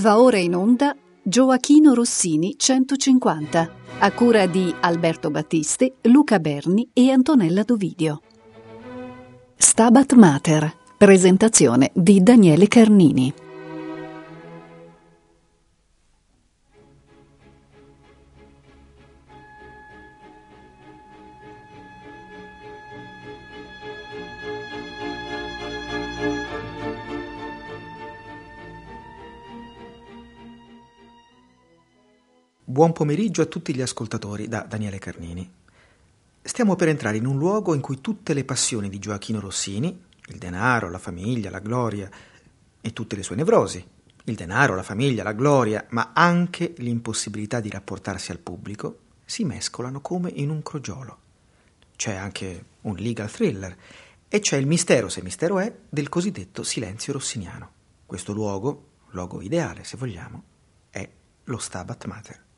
Va ora in onda Gioachino Rossini 150, a cura di Alberto Battisti, Luca Berni e Antonella Dovidio. Stabat Mater, presentazione di Daniele Carnini. Buon pomeriggio a tutti gli ascoltatori da Daniele Carnini. Stiamo per entrare in un luogo in cui tutte le passioni di Gioachino Rossini, il denaro, la famiglia, la gloria e tutte le sue nevrosi, il denaro, la famiglia, la gloria, ma anche l'impossibilità di rapportarsi al pubblico, si mescolano come in un crogiolo. C'è anche un legal thriller e c'è il mistero, se mistero è, del cosiddetto silenzio rossiniano. Questo luogo, luogo ideale se vogliamo, è lo Stabat Mater.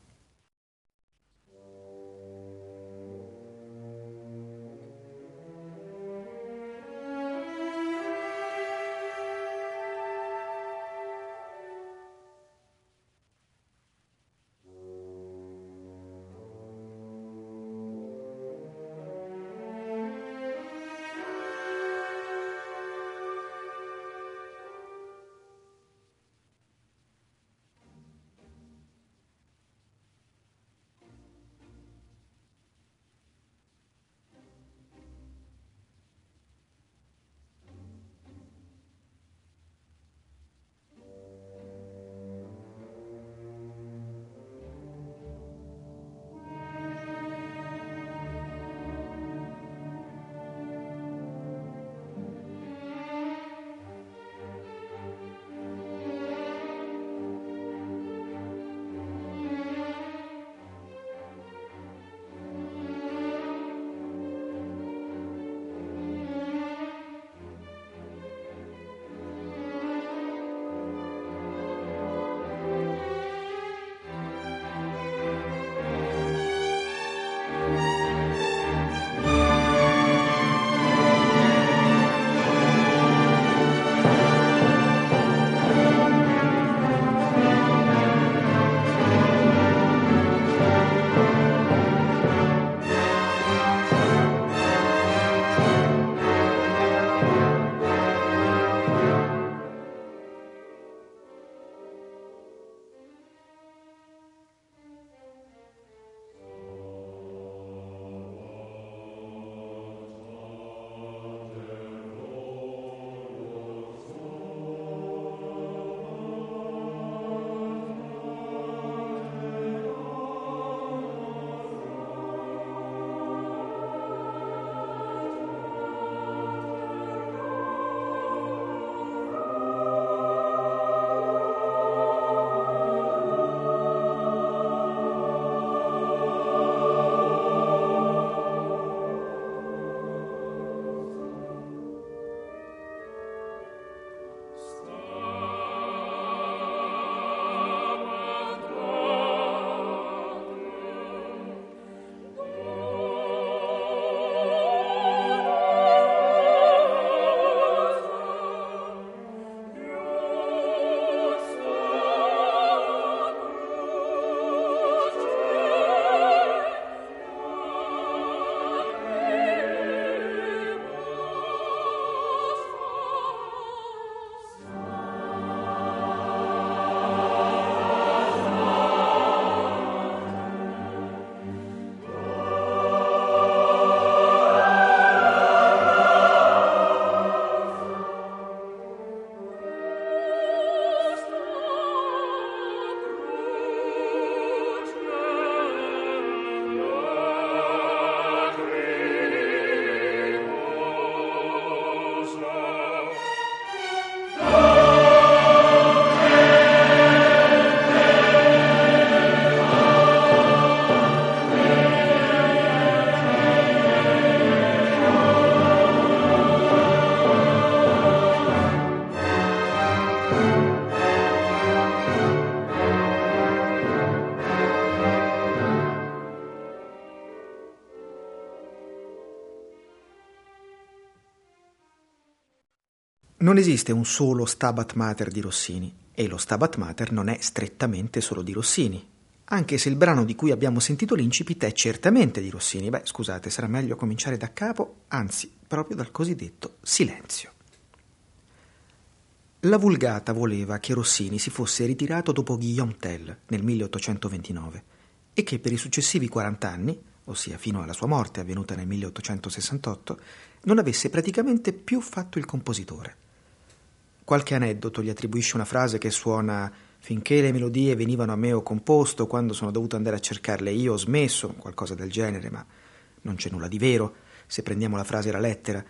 Non esiste un solo Stabat Mater di Rossini. E lo Stabat Mater non è strettamente solo di Rossini, anche se il brano di cui abbiamo sentito l'incipit è certamente di Rossini. Beh, scusate, sarà meglio cominciare da capo, anzi, proprio dal cosiddetto silenzio. La Vulgata voleva che Rossini si fosse ritirato dopo Guillaume Tell nel 1829 e che per i successivi 40 anni, ossia fino alla sua morte avvenuta nel 1868, non avesse praticamente più fatto il compositore. Qualche aneddoto gli attribuisce una frase che suona finché le melodie venivano a me ho composto, quando sono dovuto andare a cercarle io ho smesso, qualcosa del genere, ma non c'è nulla di vero, se prendiamo la frase alla lettera,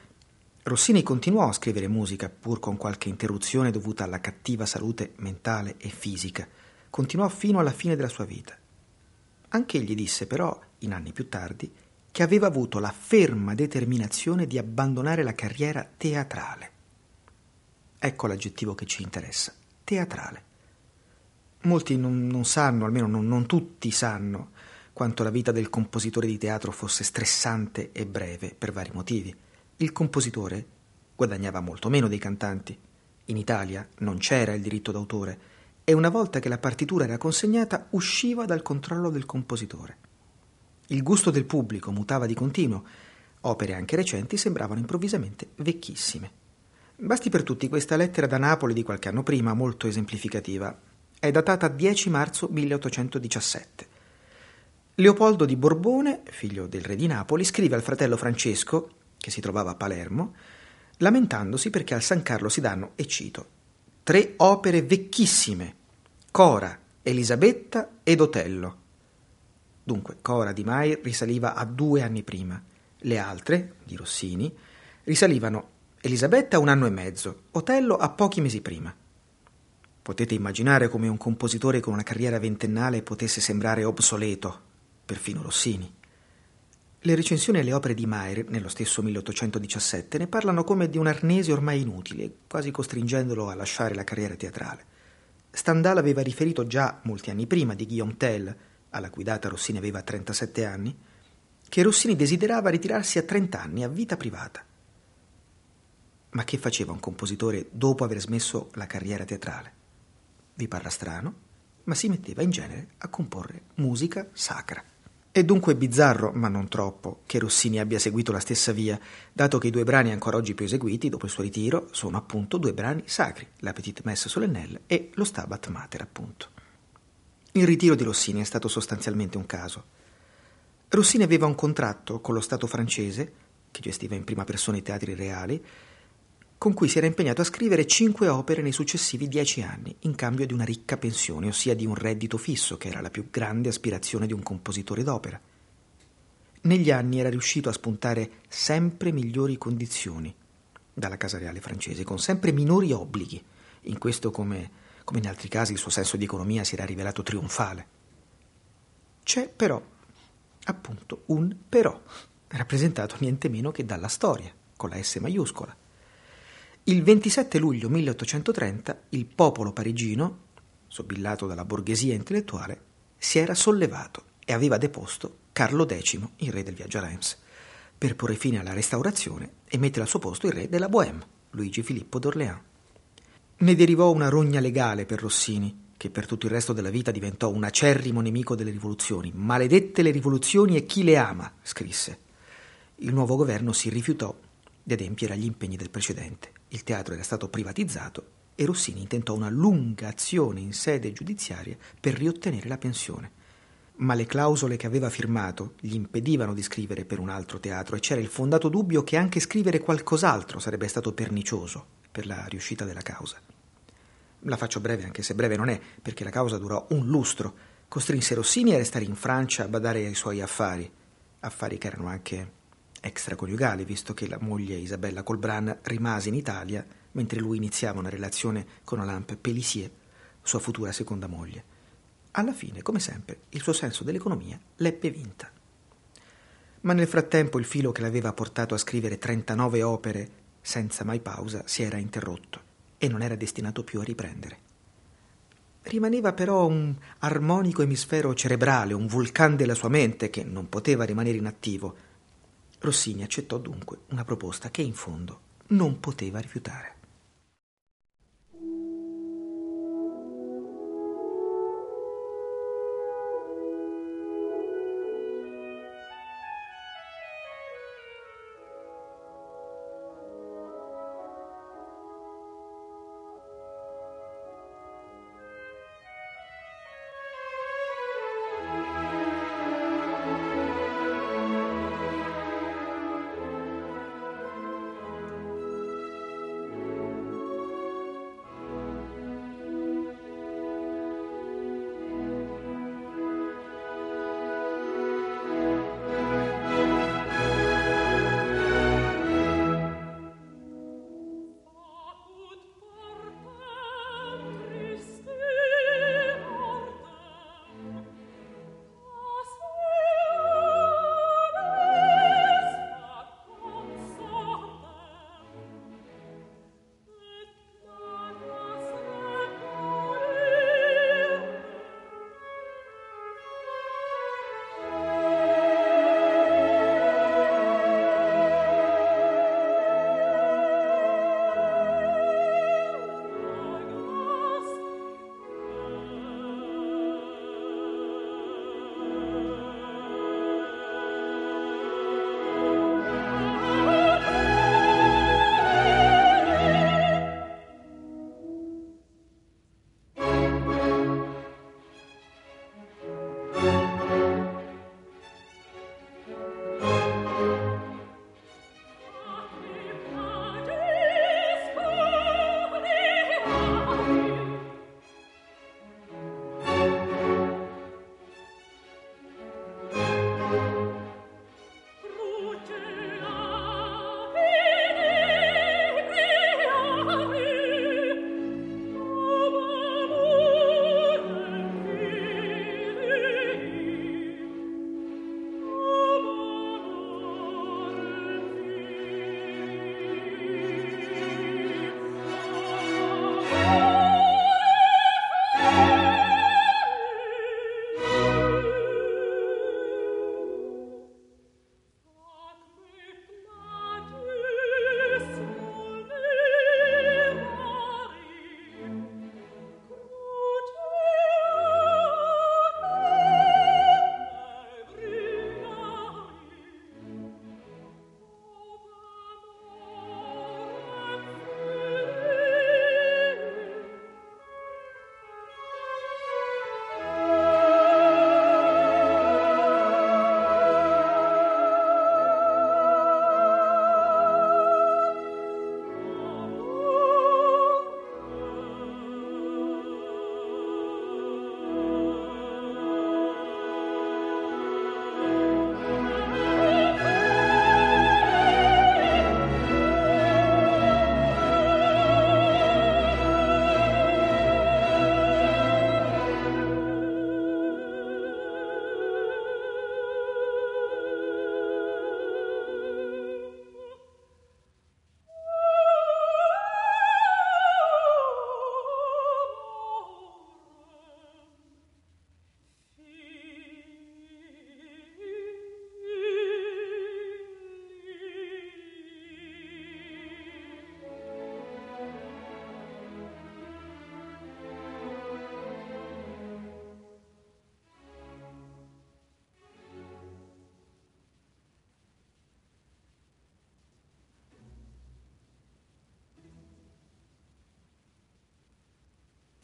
Rossini continuò a scrivere musica, pur con qualche interruzione dovuta alla cattiva salute mentale e fisica. Continuò fino alla fine della sua vita. Anche egli disse però, in anni più tardi, che aveva avuto la ferma determinazione di abbandonare la carriera teatrale. Ecco l'aggettivo che ci interessa, teatrale. Molti non, non sanno, almeno non, non tutti sanno, quanto la vita del compositore di teatro fosse stressante e breve per vari motivi. Il compositore guadagnava molto meno dei cantanti. In Italia non c'era il diritto d'autore e una volta che la partitura era consegnata usciva dal controllo del compositore. Il gusto del pubblico mutava di continuo, opere anche recenti sembravano improvvisamente vecchissime. Basti per tutti questa lettera da Napoli di qualche anno prima, molto esemplificativa. È datata 10 marzo 1817. Leopoldo di Borbone, figlio del re di Napoli, scrive al fratello Francesco, che si trovava a Palermo, lamentandosi perché al San Carlo si danno, e cito, tre opere vecchissime, Cora, Elisabetta ed Otello. Dunque, Cora di Mai risaliva a due anni prima, le altre, di Rossini, risalivano Elisabetta un anno e mezzo, Otello a pochi mesi prima. Potete immaginare come un compositore con una carriera ventennale potesse sembrare obsoleto, perfino Rossini. Le recensioni alle opere di Maier, nello stesso 1817, ne parlano come di un arnese ormai inutile, quasi costringendolo a lasciare la carriera teatrale. Stendhal aveva riferito già molti anni prima di Guillaume Tell, alla cui data Rossini aveva 37 anni, che Rossini desiderava ritirarsi a 30 anni a vita privata. Ma che faceva un compositore dopo aver smesso la carriera teatrale? Vi parla strano, ma si metteva in genere a comporre musica sacra. È dunque bizzarro, ma non troppo, che Rossini abbia seguito la stessa via, dato che i due brani ancora oggi più eseguiti, dopo il suo ritiro, sono appunto due brani sacri, la Petite Messe solennelle e lo Stabat Mater, appunto. Il ritiro di Rossini è stato sostanzialmente un caso. Rossini aveva un contratto con lo Stato francese, che gestiva in prima persona i teatri reali, con cui si era impegnato a scrivere cinque opere nei successivi dieci anni, in cambio di una ricca pensione, ossia di un reddito fisso, che era la più grande aspirazione di un compositore d'opera. Negli anni era riuscito a spuntare sempre migliori condizioni dalla Casa Reale francese, con sempre minori obblighi. In questo, come, come in altri casi, il suo senso di economia si era rivelato trionfale. C'è però, appunto, un però, rappresentato niente meno che dalla storia, con la S maiuscola. Il 27 luglio 1830 il popolo parigino, sobillato dalla borghesia intellettuale, si era sollevato e aveva deposto Carlo X, il re del viaggio a Reims, per porre fine alla restaurazione e mettere al suo posto il re della Bohème, Luigi Filippo d'Orléans. Ne derivò una rogna legale per Rossini, che per tutto il resto della vita diventò un acerrimo nemico delle rivoluzioni. Maledette le rivoluzioni e chi le ama, scrisse. Il nuovo governo si rifiutò di adempiere agli impegni del precedente. Il teatro era stato privatizzato e Rossini intentò una lunga azione in sede giudiziaria per riottenere la pensione. Ma le clausole che aveva firmato gli impedivano di scrivere per un altro teatro e c'era il fondato dubbio che anche scrivere qualcos'altro sarebbe stato pernicioso per la riuscita della causa. La faccio breve, anche se breve non è, perché la causa durò un lustro. Costrinse Rossini a restare in Francia a badare ai suoi affari, affari che erano anche extraconiugali, visto che la moglie Isabella Colbran rimase in Italia mentre lui iniziava una relazione con Olympe Pélissier, sua futura seconda moglie. Alla fine, come sempre, il suo senso dell'economia l'ebbe vinta. Ma nel frattempo il filo che l'aveva portato a scrivere 39 opere senza mai pausa si era interrotto e non era destinato più a riprendere. Rimaneva però un armonico emisfero cerebrale, un vulcano della sua mente che non poteva rimanere inattivo Rossini accettò dunque una proposta che in fondo non poteva rifiutare.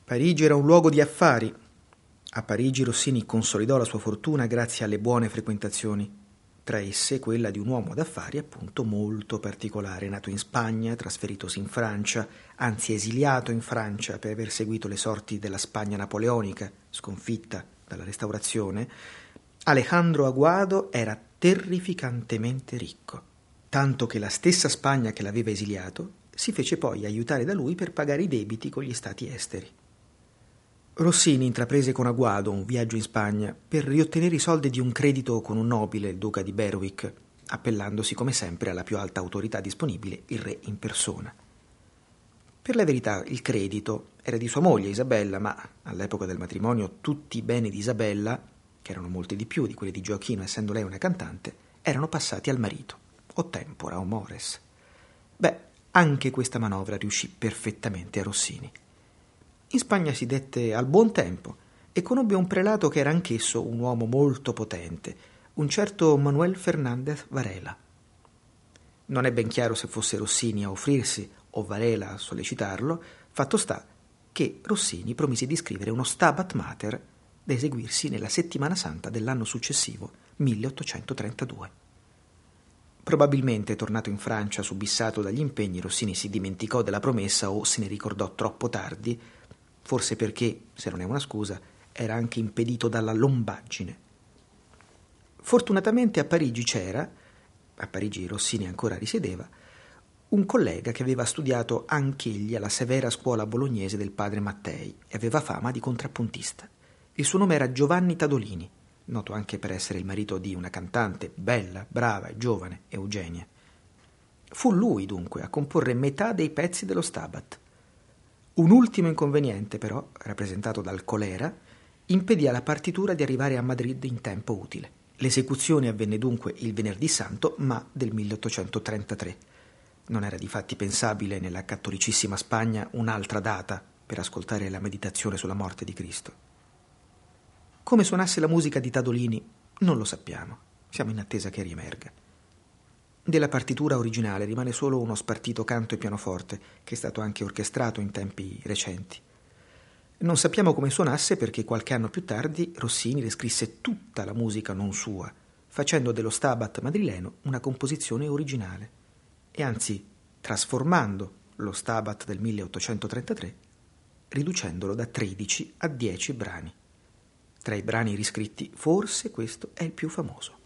Parigi era un luogo di affari. A Parigi Rossini consolidò la sua fortuna grazie alle buone frequentazioni, tra esse quella di un uomo d'affari appunto molto particolare, nato in Spagna, trasferitosi in Francia, anzi esiliato in Francia per aver seguito le sorti della Spagna napoleonica, sconfitta dalla Restaurazione, Alejandro Aguado era terrificantemente ricco, tanto che la stessa Spagna che l'aveva esiliato si fece poi aiutare da lui per pagare i debiti con gli stati esteri. Rossini intraprese con Aguado un viaggio in Spagna per riottenere i soldi di un credito con un nobile, il duca di Berwick, appellandosi come sempre alla più alta autorità disponibile, il re in persona. Per la verità il credito era di sua moglie Isabella, ma all'epoca del matrimonio tutti i beni di Isabella, che erano molti di più di quelli di Gioacchino essendo lei una cantante, erano passati al marito, o tempora o mores. Beh, anche questa manovra riuscì perfettamente a Rossini. In Spagna si dette al buon tempo e conobbe un prelato che era anch'esso un uomo molto potente, un certo Manuel Fernández Varela. Non è ben chiaro se fosse Rossini a offrirsi o Varela a sollecitarlo, fatto sta che Rossini promise di scrivere uno Stabat Mater da eseguirsi nella settimana santa dell'anno successivo, 1832. Probabilmente, tornato in Francia subissato dagli impegni, Rossini si dimenticò della promessa o se ne ricordò troppo tardi forse perché, se non è una scusa, era anche impedito dalla lombaggine. Fortunatamente a Parigi c'era, a Parigi Rossini ancora risiedeva, un collega che aveva studiato anch'egli alla severa scuola bolognese del padre Mattei e aveva fama di contrappuntista. Il suo nome era Giovanni Tadolini, noto anche per essere il marito di una cantante bella, brava e giovane, Eugenia. Fu lui, dunque, a comporre metà dei pezzi dello Stabat. Un ultimo inconveniente, però, rappresentato dal colera, impedì alla partitura di arrivare a Madrid in tempo utile. L'esecuzione avvenne dunque il venerdì santo, ma del 1833. Non era difatti pensabile nella cattolicissima Spagna un'altra data per ascoltare la meditazione sulla morte di Cristo. Come suonasse la musica di Tadolini non lo sappiamo, siamo in attesa che riemerga. Della partitura originale rimane solo uno spartito canto e pianoforte, che è stato anche orchestrato in tempi recenti. Non sappiamo come suonasse perché qualche anno più tardi Rossini riscrisse tutta la musica non sua, facendo dello Stabat madrileno una composizione originale, e anzi trasformando lo Stabat del 1833, riducendolo da 13 a 10 brani. Tra i brani riscritti, forse questo è il più famoso.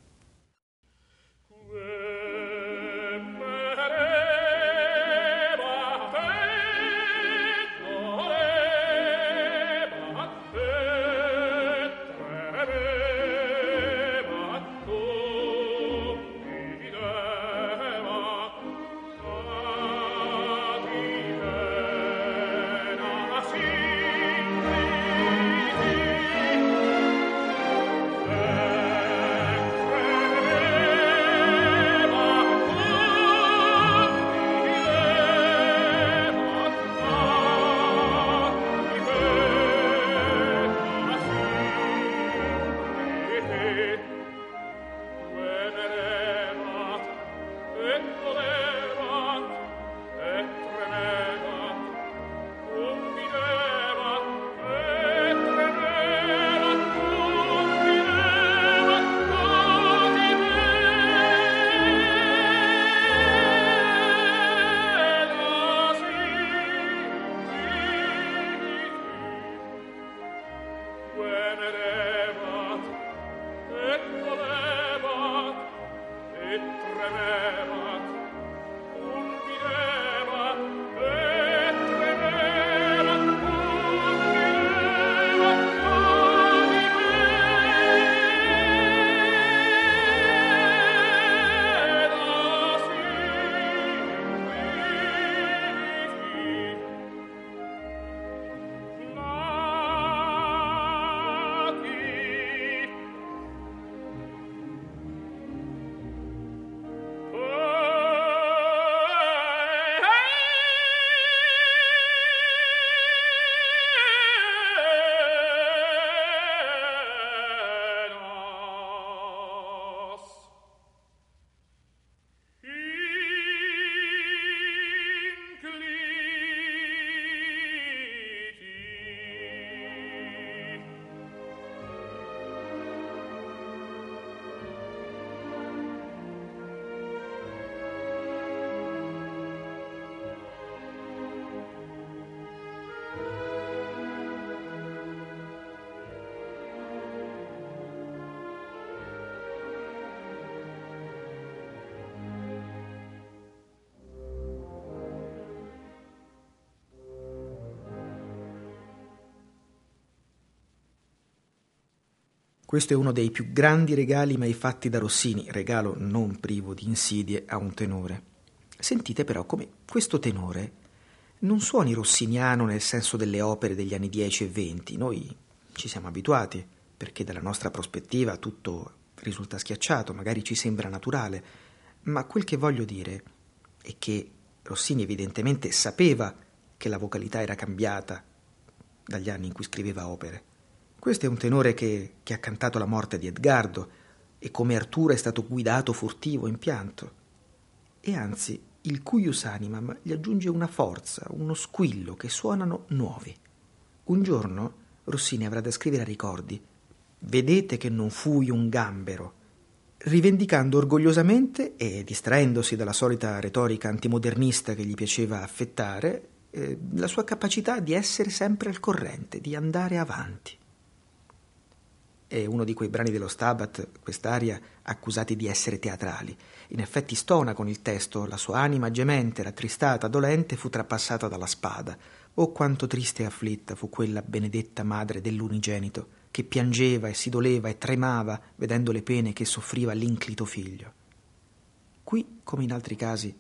Questo è uno dei più grandi regali mai fatti da Rossini, regalo non privo di insidie a un tenore. Sentite però come questo tenore non suoni rossiniano nel senso delle opere degli anni 10 e 20. Noi ci siamo abituati, perché dalla nostra prospettiva tutto risulta schiacciato, magari ci sembra naturale, ma quel che voglio dire è che Rossini evidentemente sapeva che la vocalità era cambiata dagli anni in cui scriveva opere. Questo è un tenore che, che ha cantato la morte di Edgardo e come Arturo è stato guidato furtivo in pianto. E anzi, il cuius animam gli aggiunge una forza, uno squillo che suonano nuovi. Un giorno Rossini avrà da scrivere a ricordi Vedete che non fui un gambero, rivendicando orgogliosamente e distraendosi dalla solita retorica antimodernista che gli piaceva affettare, eh, la sua capacità di essere sempre al corrente, di andare avanti. È uno di quei brani dello Stabat, quest'aria, accusati di essere teatrali. In effetti stona con il testo, la sua anima gemente, rattristata, dolente, fu trapassata dalla spada. Oh quanto triste e afflitta fu quella benedetta madre dell'unigenito, che piangeva e si doleva e tremava vedendo le pene che soffriva l'inclito figlio. Qui, come in altri casi,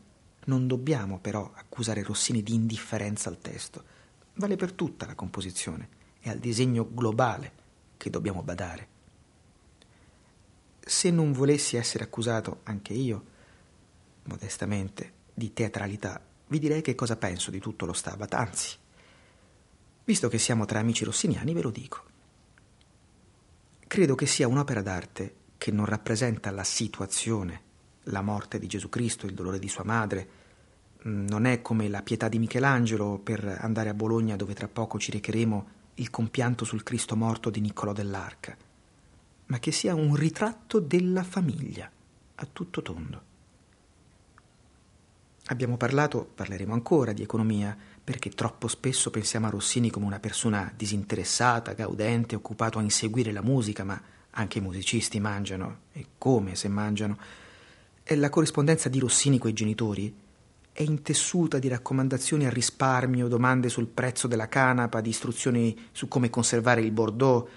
non dobbiamo però accusare Rossini di indifferenza al testo. Vale per tutta la composizione e al disegno globale che dobbiamo badare. Se non volessi essere accusato anche io, modestamente, di teatralità, vi direi che cosa penso di tutto lo Stabat, anzi, visto che siamo tra amici rossiniani, ve lo dico. Credo che sia un'opera d'arte che non rappresenta la situazione, la morte di Gesù Cristo, il dolore di sua madre, mm, non è come la pietà di Michelangelo per andare a Bologna dove tra poco ci recheremo il compianto sul Cristo morto di Niccolò dell'Arca, ma che sia un ritratto della famiglia, a tutto tondo. Abbiamo parlato, parleremo ancora di economia, perché troppo spesso pensiamo a Rossini come una persona disinteressata, gaudente, occupato a inseguire la musica, ma anche i musicisti mangiano, e come se mangiano. E la corrispondenza di Rossini coi genitori è intessuta di raccomandazioni al risparmio, domande sul prezzo della canapa, di istruzioni su come conservare il Bordeaux.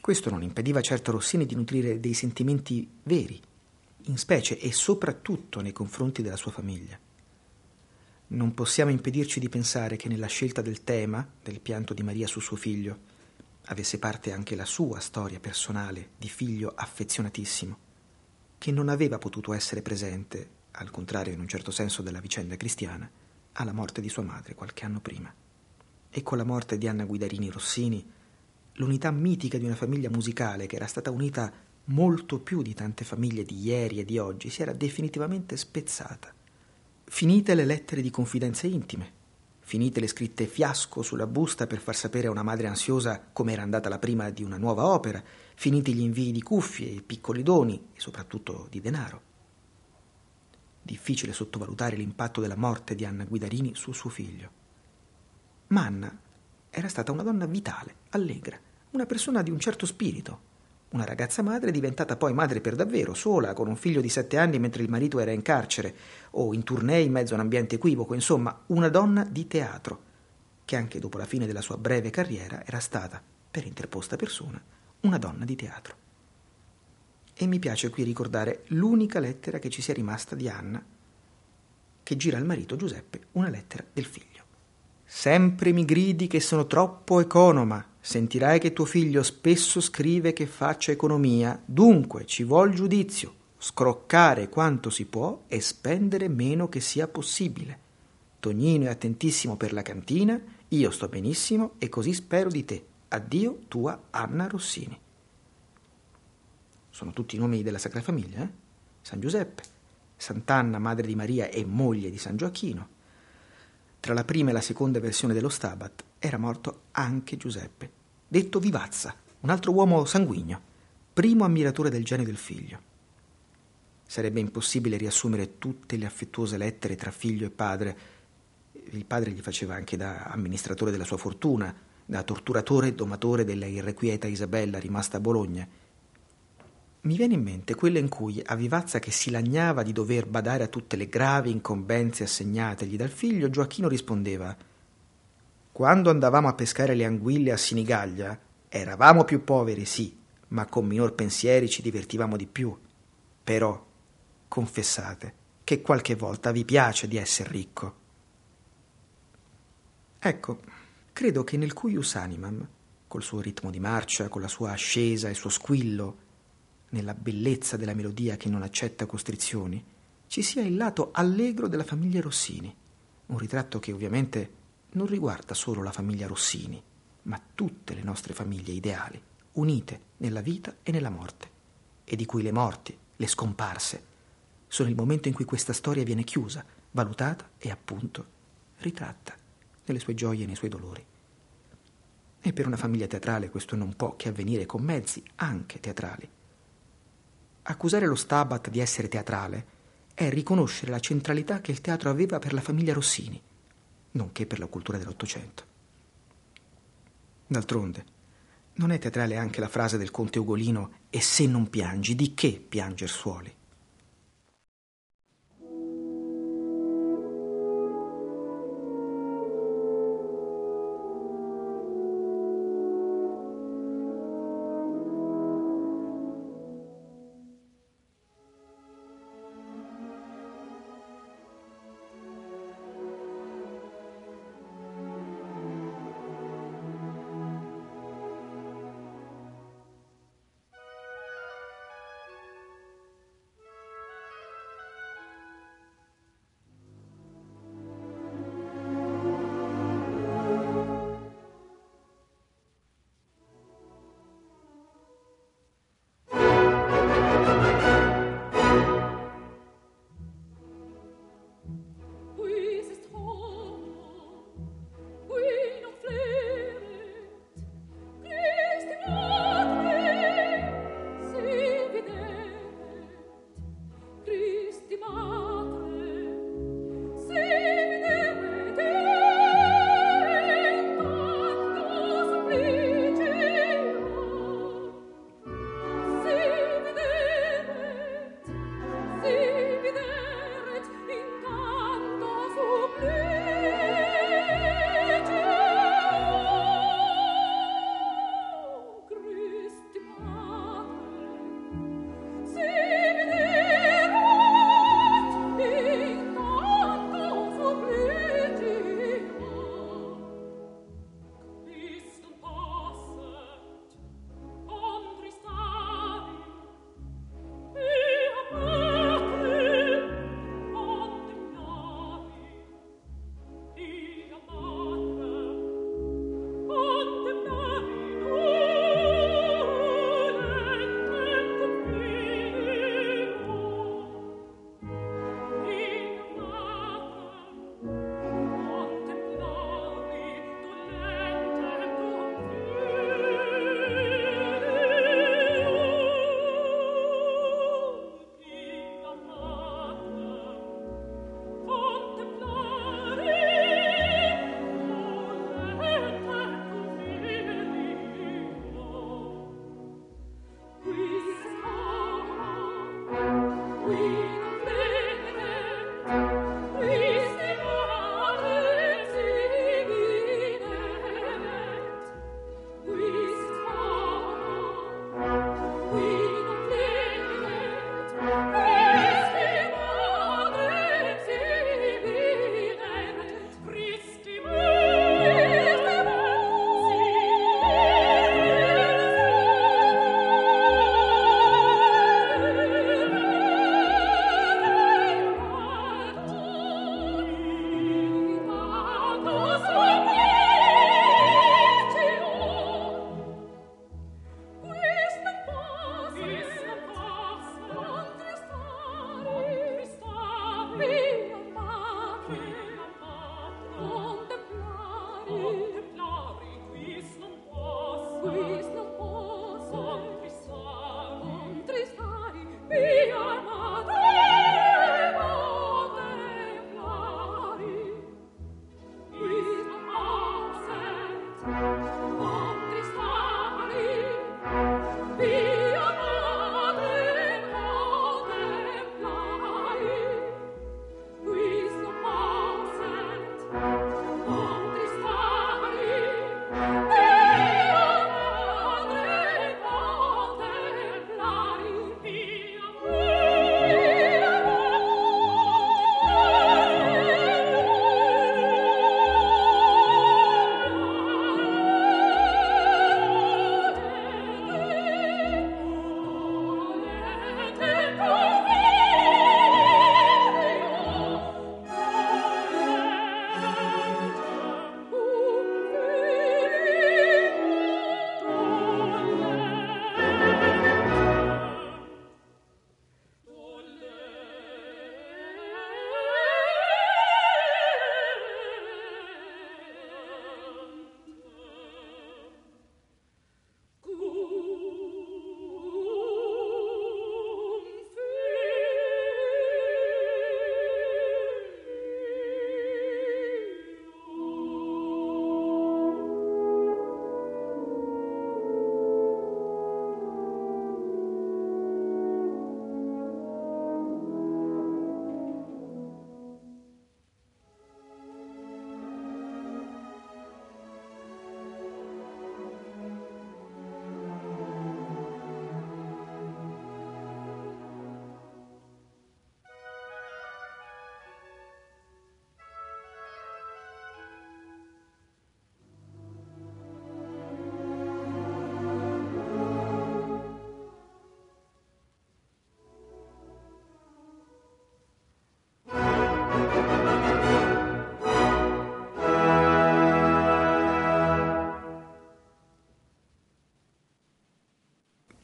Questo non impediva certo a Rossini di nutrire dei sentimenti veri, in specie e soprattutto nei confronti della sua famiglia. Non possiamo impedirci di pensare che nella scelta del tema, del pianto di Maria su suo figlio, avesse parte anche la sua storia personale di figlio affezionatissimo, che non aveva potuto essere presente, al contrario in un certo senso della vicenda cristiana, alla morte di sua madre qualche anno prima. E con la morte di Anna Guidarini Rossini, l'unità mitica di una famiglia musicale che era stata unita molto più di tante famiglie di ieri e di oggi si era definitivamente spezzata Finite le lettere di confidenze intime, finite le scritte fiasco sulla busta per far sapere a una madre ansiosa come era andata la prima di una nuova opera, finiti gli invii di cuffie piccoli doni e soprattutto di denaro. Difficile sottovalutare l'impatto della morte di Anna Guidarini su suo figlio. Ma Anna era stata una donna vitale, allegra, una persona di un certo spirito, una ragazza madre diventata poi madre per davvero, sola, con un figlio di sette anni mentre il marito era in carcere, o in tournée in mezzo a un ambiente equivoco, insomma, una donna di teatro, che anche dopo la fine della sua breve carriera era stata, per interposta persona, una donna di teatro. E mi piace qui ricordare l'unica lettera che ci sia rimasta di Anna, che gira al marito Giuseppe una lettera del figlio. Sempre mi gridi che sono troppo economa, Sentirai che tuo figlio spesso scrive che faccia economia, dunque ci vuol giudizio, scroccare quanto si può e spendere meno che sia possibile. Tognino è attentissimo per la cantina, io sto benissimo e così spero di te. Addio, tua Anna Rossini. Sono tutti i nomi della Sacra Famiglia, eh? San Giuseppe, Sant'Anna, madre di Maria e moglie di San Gioacchino. Tra la prima e la seconda versione dello Stabat era morto anche Giuseppe, detto Vivazza, un altro uomo sanguigno, primo ammiratore del genio del figlio. Sarebbe impossibile riassumere tutte le affettuose lettere tra figlio e padre. Il padre gli faceva anche da amministratore della sua fortuna, da torturatore e domatore della irrequieta Isabella rimasta a Bologna. Mi viene in mente quella in cui, a Vivazza che si lagnava di dover badare a tutte le gravi incombenze assegnategli dal figlio, Gioacchino rispondeva quando andavamo a pescare le anguille a Sinigaglia, eravamo più poveri, sì, ma con minor pensieri ci divertivamo di più. Però, confessate, che qualche volta vi piace di essere ricco. Ecco, credo che nel cuius animam, col suo ritmo di marcia, con la sua ascesa e il suo squillo, nella bellezza della melodia che non accetta costrizioni, ci sia il lato allegro della famiglia Rossini, un ritratto che ovviamente non riguarda solo la famiglia Rossini, ma tutte le nostre famiglie ideali, unite nella vita e nella morte, e di cui le morti, le scomparse, sono il momento in cui questa storia viene chiusa, valutata e appunto ritratta nelle sue gioie e nei suoi dolori. E per una famiglia teatrale questo non può che avvenire con mezzi anche teatrali. Accusare lo Stabat di essere teatrale è riconoscere la centralità che il teatro aveva per la famiglia Rossini, nonché per la cultura dell'Ottocento. D'altronde, non è teatrale anche la frase del conte Ugolino e se non piangi, di che pianger suoli?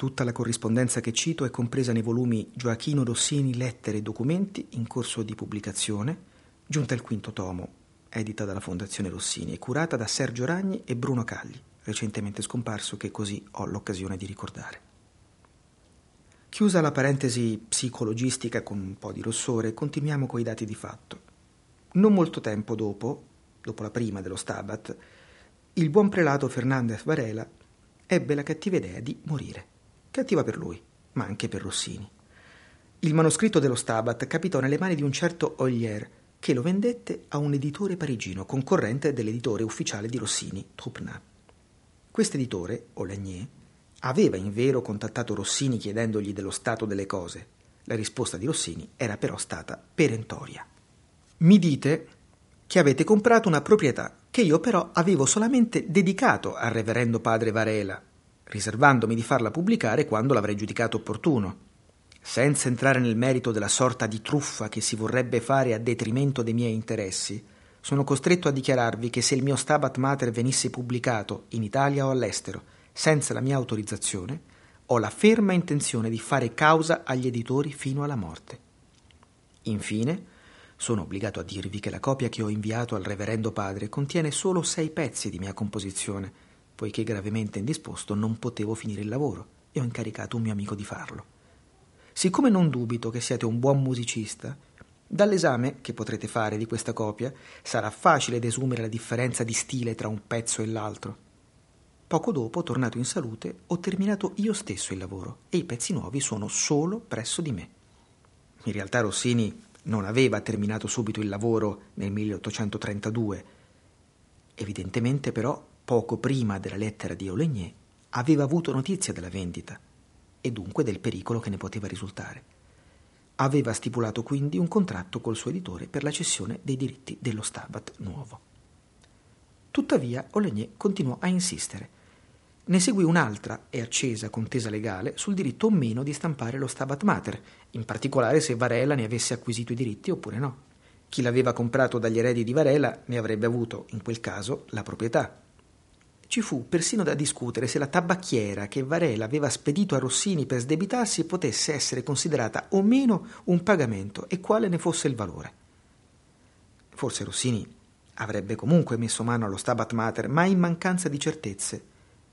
Tutta la corrispondenza che cito è compresa nei volumi Gioachino Rossini Lettere e documenti in corso di pubblicazione, giunta il quinto tomo, edita dalla Fondazione Rossini e curata da Sergio Ragni e Bruno Cagli, recentemente scomparso che così ho l'occasione di ricordare. Chiusa la parentesi psicologistica con un po' di rossore, continuiamo coi dati di fatto. Non molto tempo dopo, dopo la prima dello Stabat, il buon prelato Fernandez Varela ebbe la cattiva idea di morire cattiva per lui, ma anche per Rossini. Il manoscritto dello Stabat capitò nelle mani di un certo Ollier, che lo vendette a un editore parigino, concorrente dell'editore ufficiale di Rossini, Troupnat. Quest'editore, Olagnier, aveva in vero contattato Rossini chiedendogli dello stato delle cose. La risposta di Rossini era però stata perentoria. Mi dite che avete comprato una proprietà che io però avevo solamente dedicato al reverendo padre Varela, riservandomi di farla pubblicare quando l'avrei giudicato opportuno. Senza entrare nel merito della sorta di truffa che si vorrebbe fare a detrimento dei miei interessi, sono costretto a dichiararvi che se il mio Stabat Mater venisse pubblicato in Italia o all'estero senza la mia autorizzazione, ho la ferma intenzione di fare causa agli editori fino alla morte. Infine, sono obbligato a dirvi che la copia che ho inviato al reverendo padre contiene solo sei pezzi di mia composizione, poiché gravemente indisposto non potevo finire il lavoro e ho incaricato un mio amico di farlo. Siccome non dubito che siate un buon musicista, dall'esame che potrete fare di questa copia sarà facile desumere la differenza di stile tra un pezzo e l'altro. Poco dopo, tornato in salute, ho terminato io stesso il lavoro e i pezzi nuovi sono solo presso di me. In realtà Rossini non aveva terminato subito il lavoro nel 1832. Evidentemente però poco prima della lettera di Olegnier, aveva avuto notizia della vendita e dunque del pericolo che ne poteva risultare. Aveva stipulato quindi un contratto col suo editore per la cessione dei diritti dello Stabat nuovo. Tuttavia Olegnier continuò a insistere. Ne seguì un'altra e accesa contesa legale sul diritto o meno di stampare lo Stabat Mater, in particolare se Varela ne avesse acquisito i diritti oppure no. Chi l'aveva comprato dagli eredi di Varela ne avrebbe avuto, in quel caso, la proprietà, ci fu persino da discutere se la tabacchiera che Varela aveva spedito a Rossini per sdebitarsi potesse essere considerata o meno un pagamento e quale ne fosse il valore. Forse Rossini avrebbe comunque messo mano allo Stabat Mater, ma in mancanza di certezze.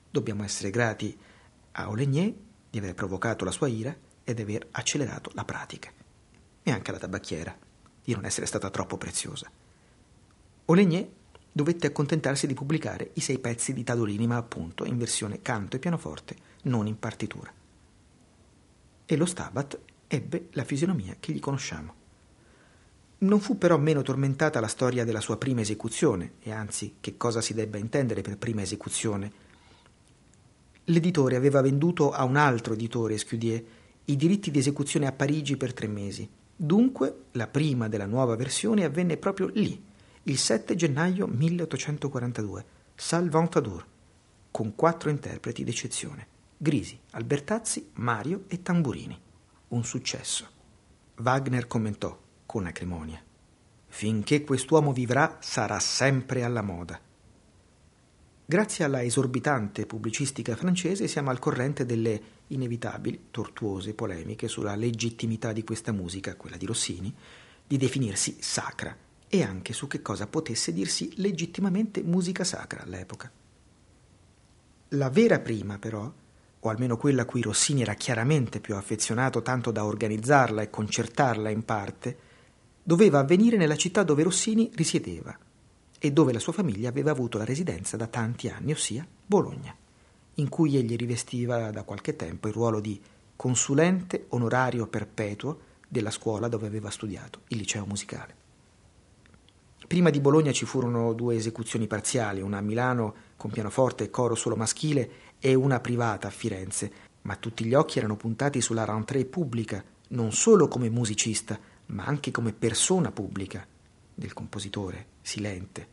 Dobbiamo essere grati a Olegnier di aver provocato la sua ira e di aver accelerato la pratica. E anche alla tabacchiera di non essere stata troppo preziosa. Olegnier dovette accontentarsi di pubblicare i sei pezzi di Tadolini, ma appunto in versione canto e pianoforte, non in partitura. E lo Stabat ebbe la fisionomia che gli conosciamo. Non fu però meno tormentata la storia della sua prima esecuzione, e anzi, che cosa si debba intendere per prima esecuzione. L'editore aveva venduto a un altro editore, Scudier, i diritti di esecuzione a Parigi per tre mesi. Dunque, la prima della nuova versione avvenne proprio lì, il 7 gennaio 1842, Salventadour, con quattro interpreti d'eccezione, Grisi, Albertazzi, Mario e Tamburini. Un successo. Wagner commentò, con acrimonia, finché quest'uomo vivrà sarà sempre alla moda. Grazie alla esorbitante pubblicistica francese siamo al corrente delle inevitabili, tortuose polemiche sulla legittimità di questa musica, quella di Rossini, di definirsi sacra e anche su che cosa potesse dirsi legittimamente musica sacra all'epoca. La vera prima, però, o almeno quella a cui Rossini era chiaramente più affezionato tanto da organizzarla e concertarla in parte, doveva avvenire nella città dove Rossini risiedeva e dove la sua famiglia aveva avuto la residenza da tanti anni, ossia Bologna, in cui egli rivestiva da qualche tempo il ruolo di consulente onorario perpetuo della scuola dove aveva studiato, il liceo musicale. Prima di Bologna ci furono due esecuzioni parziali, una a Milano con pianoforte e coro solo maschile e una privata a Firenze, ma tutti gli occhi erano puntati sulla rentrée pubblica, non solo come musicista, ma anche come persona pubblica del compositore, Silente.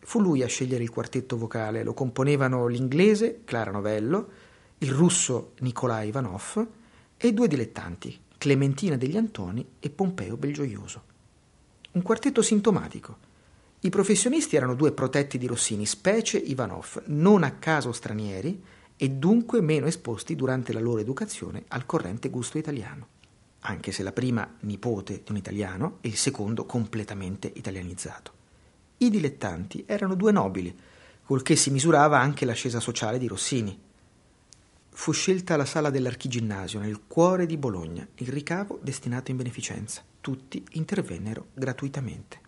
Fu lui a scegliere il quartetto vocale, lo componevano l'inglese Clara Novello, il russo Nikolai Ivanov e due dilettanti, Clementina degli Antoni e Pompeo Belgioioso un quartetto sintomatico. I professionisti erano due protetti di Rossini, specie Ivanov, non a caso stranieri, e dunque meno esposti durante la loro educazione al corrente gusto italiano, anche se la prima nipote di un italiano e il secondo completamente italianizzato. I dilettanti erano due nobili, col che si misurava anche l'ascesa sociale di Rossini. Fu scelta la sala dell'Archiginnasio nel cuore di Bologna, il ricavo destinato in beneficenza. Tutti intervennero gratuitamente.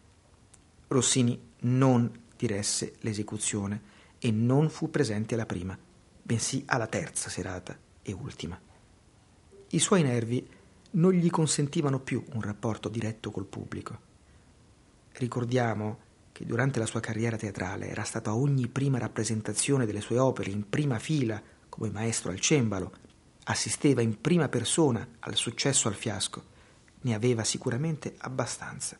Rossini non diresse l'esecuzione e non fu presente alla prima, bensì alla terza serata e ultima. I suoi nervi non gli consentivano più un rapporto diretto col pubblico. Ricordiamo che durante la sua carriera teatrale era stato a ogni prima rappresentazione delle sue opere in prima fila come maestro al cembalo, assisteva in prima persona al successo al fiasco, ne aveva sicuramente abbastanza.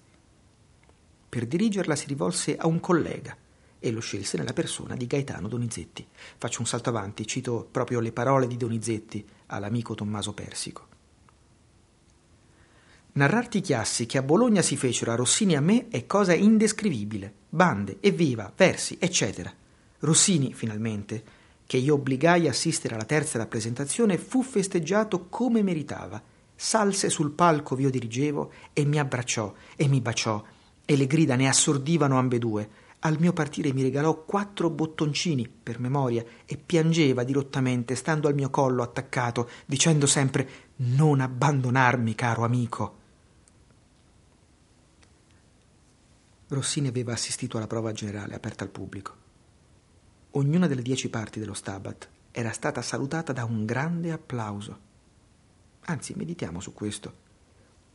Per dirigerla si rivolse a un collega, e lo scelse nella persona di Gaetano Donizetti. Faccio un salto avanti, cito proprio le parole di Donizetti all'amico Tommaso Persico. Narrarti chiassi che a Bologna si fecero a Rossini a me è cosa indescrivibile. Bande, evviva, versi, eccetera. Rossini, finalmente, che io obbligai a assistere alla terza rappresentazione, fu festeggiato come meritava. Salse sul palco io dirigevo e mi abbracciò e mi baciò e le grida ne assordivano ambedue al mio partire mi regalò quattro bottoncini per memoria e piangeva dirottamente, stando al mio collo attaccato, dicendo sempre non abbandonarmi, caro amico. Rossini aveva assistito alla prova generale aperta al pubblico. Ognuna delle dieci parti dello Stabat era stata salutata da un grande applauso. Anzi, meditiamo su questo.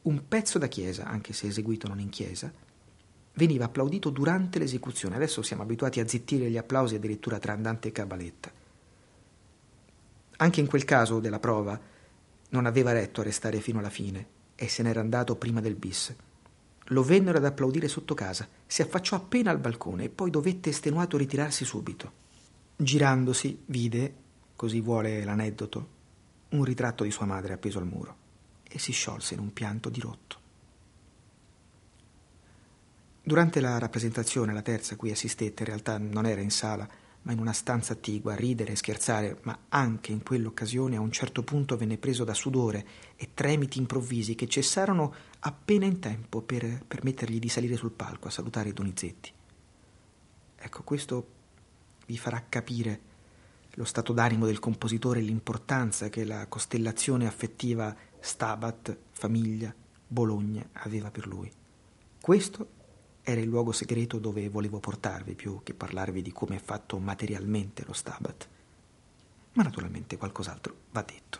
Un pezzo da chiesa, anche se eseguito non in chiesa, veniva applaudito durante l'esecuzione. Adesso siamo abituati a zittire gli applausi addirittura tra andante e cabaletta. Anche in quel caso della prova non aveva retto a restare fino alla fine e se n'era andato prima del bis. Lo vennero ad applaudire sotto casa, si affacciò appena al balcone e poi dovette estenuato ritirarsi subito. Girandosi, vide, così vuole l'aneddoto, un ritratto di sua madre appeso al muro e si sciolse in un pianto dirotto. Durante la rappresentazione, la terza a cui assistette, in realtà non era in sala, ma in una stanza attigua, a ridere e scherzare, ma anche in quell'occasione a un certo punto venne preso da sudore e tremiti improvvisi che cessarono appena in tempo per permettergli di salire sul palco a salutare Donizetti. Ecco, questo vi farà capire lo stato d'animo del compositore e l'importanza che la costellazione affettiva Stabat, famiglia, Bologna aveva per lui. Questo era il luogo segreto dove volevo portarvi più che parlarvi di come è fatto materialmente lo Stabat. Ma naturalmente qualcos'altro va detto.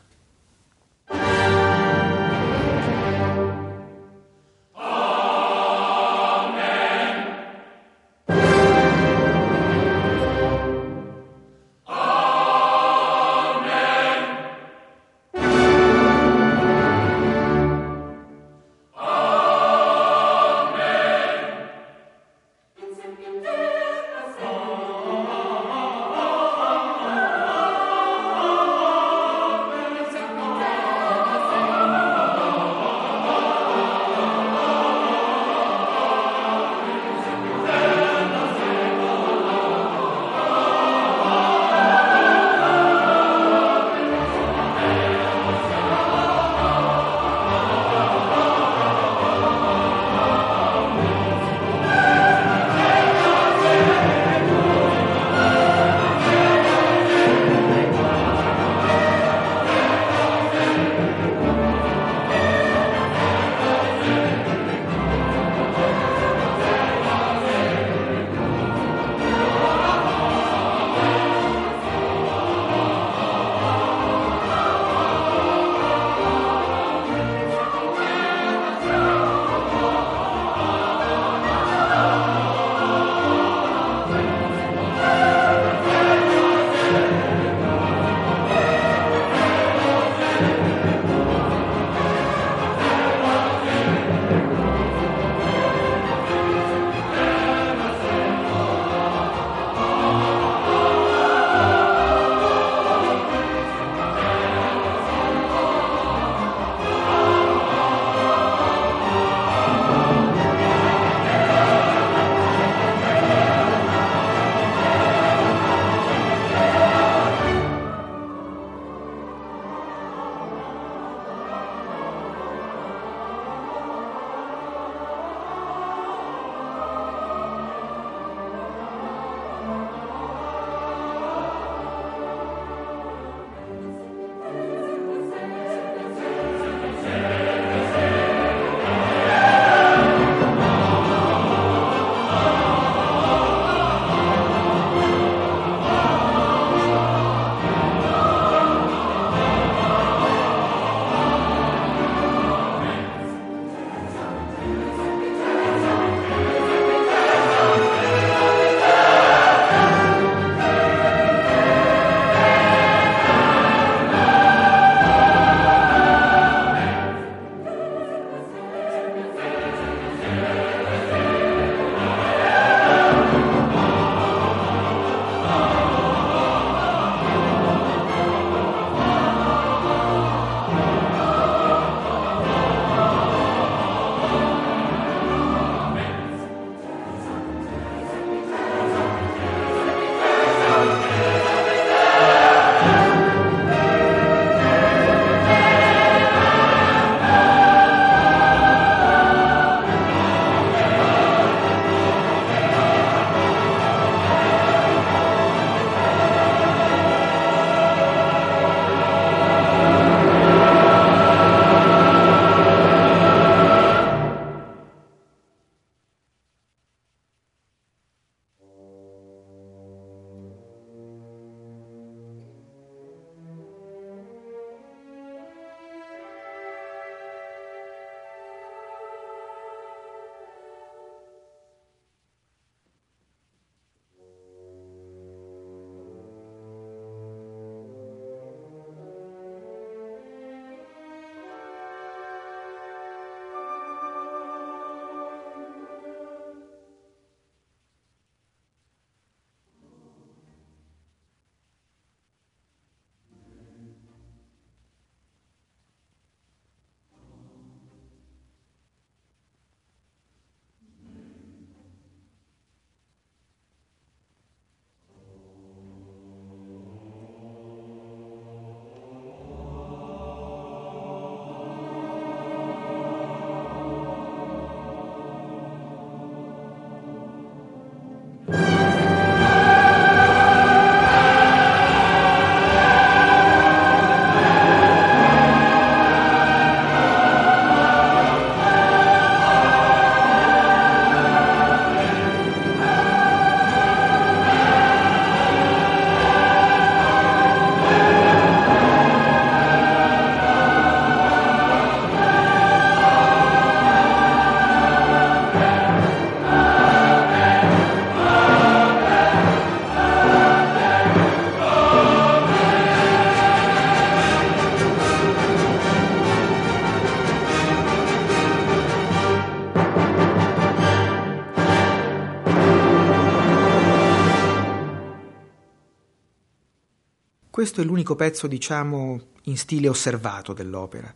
Questo è l'unico pezzo, diciamo, in stile osservato dell'opera.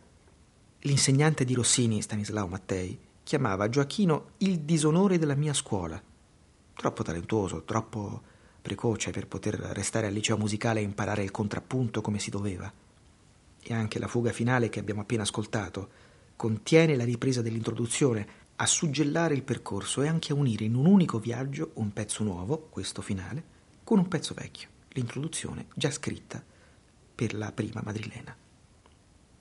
L'insegnante di Rossini, Stanislao Mattei, chiamava Gioacchino il disonore della mia scuola. Troppo talentuoso, troppo precoce per poter restare al liceo musicale e imparare il contrappunto come si doveva. E anche la fuga finale che abbiamo appena ascoltato contiene la ripresa dell'introduzione a suggellare il percorso e anche a unire in un unico viaggio un pezzo nuovo, questo finale, con un pezzo vecchio, l'introduzione già scritta per la prima madrilena.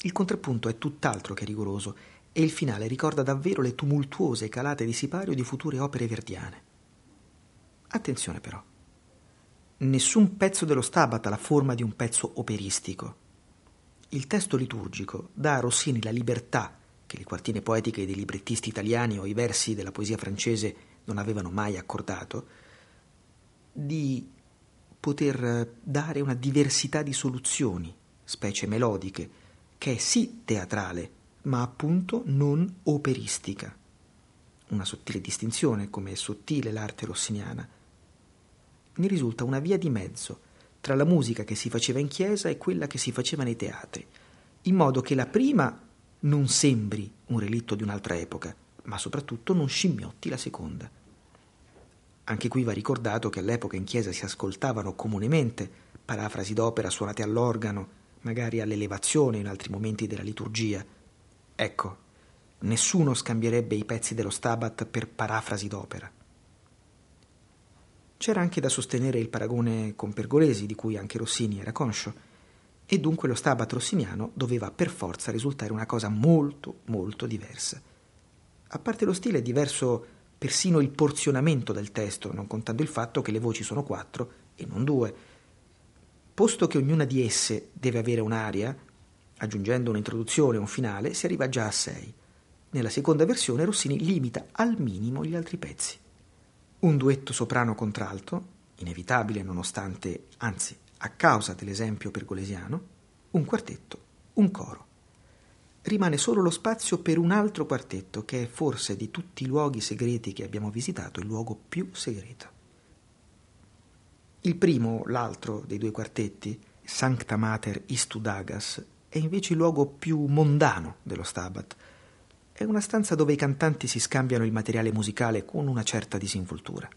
Il contrappunto è tutt'altro che rigoroso e il finale ricorda davvero le tumultuose calate di sipario di future opere verdiane. Attenzione però, nessun pezzo dello Stabat ha la forma di un pezzo operistico. Il testo liturgico dà a Rossini la libertà che le quartine poetiche dei librettisti italiani o i versi della poesia francese non avevano mai accordato, di poter dare una diversità di soluzioni, specie melodiche, che è sì teatrale, ma appunto non operistica. Una sottile distinzione, come è sottile l'arte rossiniana. Ne risulta una via di mezzo tra la musica che si faceva in chiesa e quella che si faceva nei teatri, in modo che la prima non sembri un relitto di un'altra epoca, ma soprattutto non scimmiotti la seconda. Anche qui va ricordato che all'epoca in chiesa si ascoltavano comunemente parafrasi d'opera suonate all'organo, magari all'elevazione in altri momenti della liturgia. Ecco, nessuno scambierebbe i pezzi dello Stabat per parafrasi d'opera. C'era anche da sostenere il paragone con Pergolesi, di cui anche Rossini era conscio, e dunque lo Stabat rossiniano doveva per forza risultare una cosa molto, molto diversa. A parte lo stile diverso persino il porzionamento del testo, non contando il fatto che le voci sono quattro e non due. Posto che ognuna di esse deve avere un'aria, aggiungendo un'introduzione e un finale, si arriva già a sei. Nella seconda versione Rossini limita al minimo gli altri pezzi. Un duetto soprano-contralto, inevitabile nonostante, anzi a causa dell'esempio pergolesiano, un quartetto, un coro. Rimane solo lo spazio per un altro quartetto che è forse di tutti i luoghi segreti che abbiamo visitato il luogo più segreto. Il primo, l'altro dei due quartetti, Sancta Mater Istudagas, è invece il luogo più mondano dello Stabat. È una stanza dove i cantanti si scambiano il materiale musicale con una certa disinvoltura.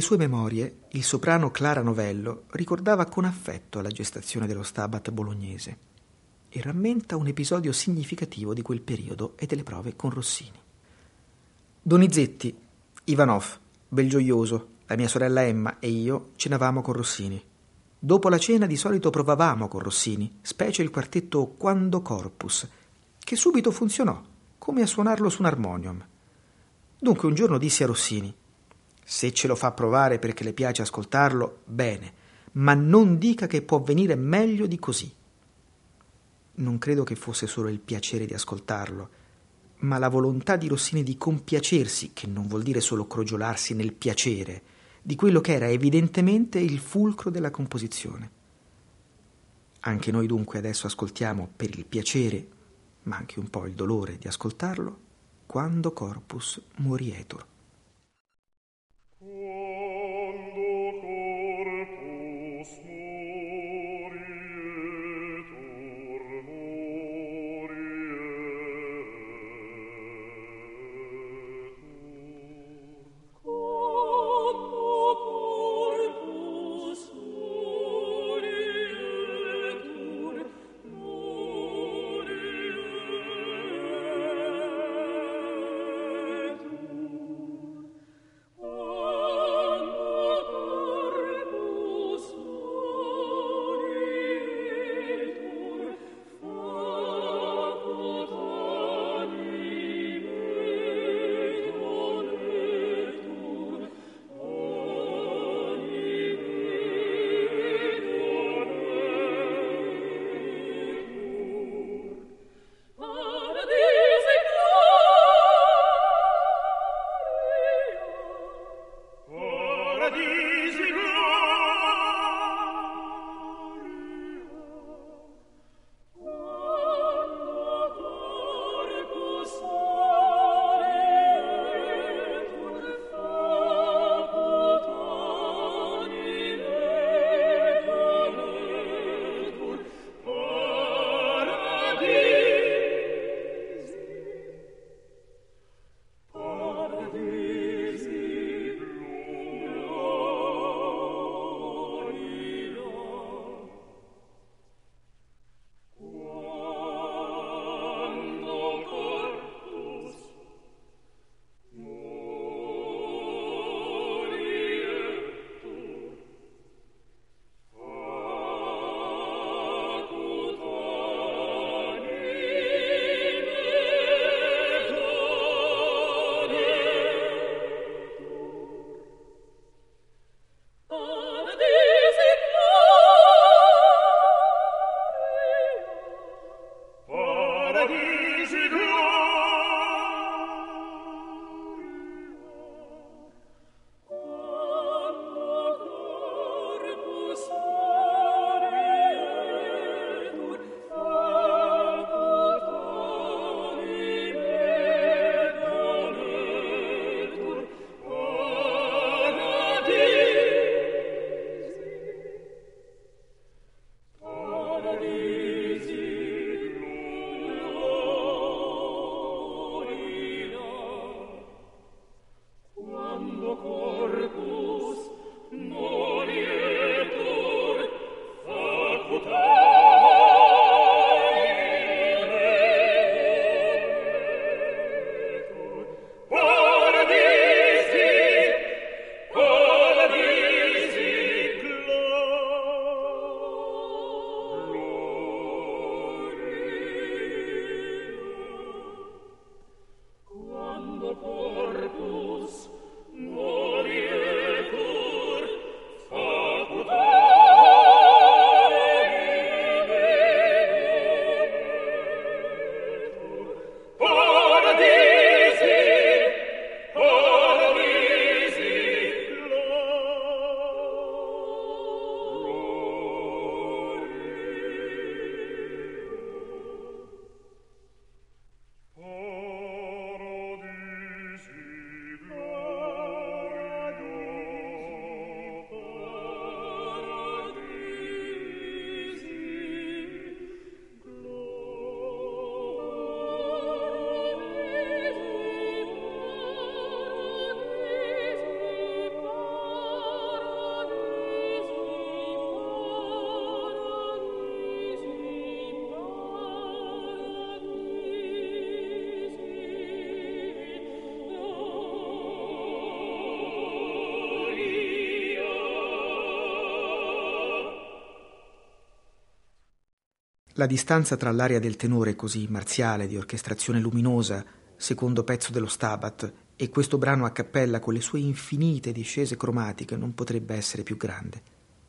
Nelle sue memorie, il soprano Clara Novello ricordava con affetto la gestazione dello Stabat bolognese e rammenta un episodio significativo di quel periodo e delle prove con Rossini. Donizetti, Ivanov, Belgioioso, la mia sorella Emma e io cenavamo con Rossini. Dopo la cena di solito provavamo con Rossini, specie il quartetto Quando Corpus, che subito funzionò, come a suonarlo su un armonium. Dunque un giorno dissi a Rossini se ce lo fa provare perché le piace ascoltarlo, bene, ma non dica che può venire meglio di così. Non credo che fosse solo il piacere di ascoltarlo, ma la volontà di Rossini di compiacersi, che non vuol dire solo crogiolarsi nel piacere, di quello che era evidentemente il fulcro della composizione. Anche noi dunque adesso ascoltiamo per il piacere, ma anche un po' il dolore di ascoltarlo, quando corpus morietur. Oh. La distanza tra l'aria del tenore così marziale di orchestrazione luminosa, secondo pezzo dello Stabat, e questo brano a cappella con le sue infinite discese cromatiche non potrebbe essere più grande.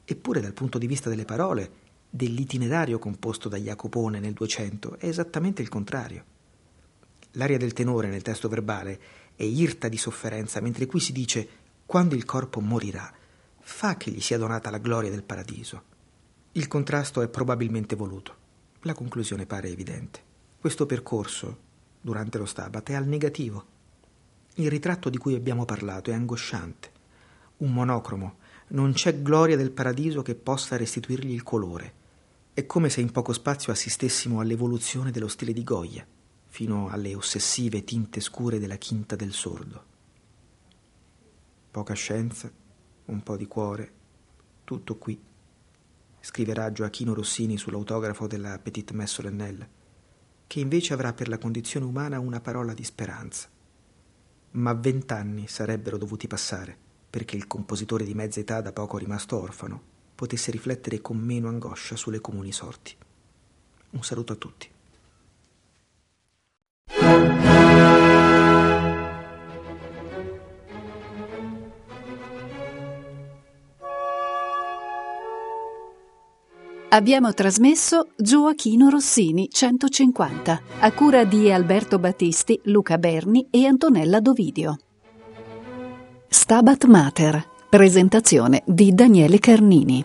Eppure dal punto di vista delle parole, dell'itinerario composto da Jacopone nel 200, è esattamente il contrario. L'aria del tenore nel testo verbale è irta di sofferenza, mentre qui si dice quando il corpo morirà, fa che gli sia donata la gloria del paradiso. Il contrasto è probabilmente voluto. La conclusione pare evidente. Questo percorso, durante lo Stabat, è al negativo. Il ritratto di cui abbiamo parlato è angosciante, un monocromo, non c'è gloria del paradiso che possa restituirgli il colore. È come se in poco spazio assistessimo all'evoluzione dello stile di Goya, fino alle ossessive tinte scure della quinta del sordo. Poca scienza, un po' di cuore, tutto qui scriverà Gioachino Rossini sull'autografo della Petite Messe Solennelle, che invece avrà per la condizione umana una parola di speranza. Ma vent'anni sarebbero dovuti passare perché il compositore di mezza età da poco rimasto orfano potesse riflettere con meno angoscia sulle comuni sorti. Un saluto a tutti. Abbiamo trasmesso Gioachino Rossini 150, a cura di Alberto Battisti, Luca Berni e Antonella Dovidio. Stabat Mater, presentazione di Daniele Carnini.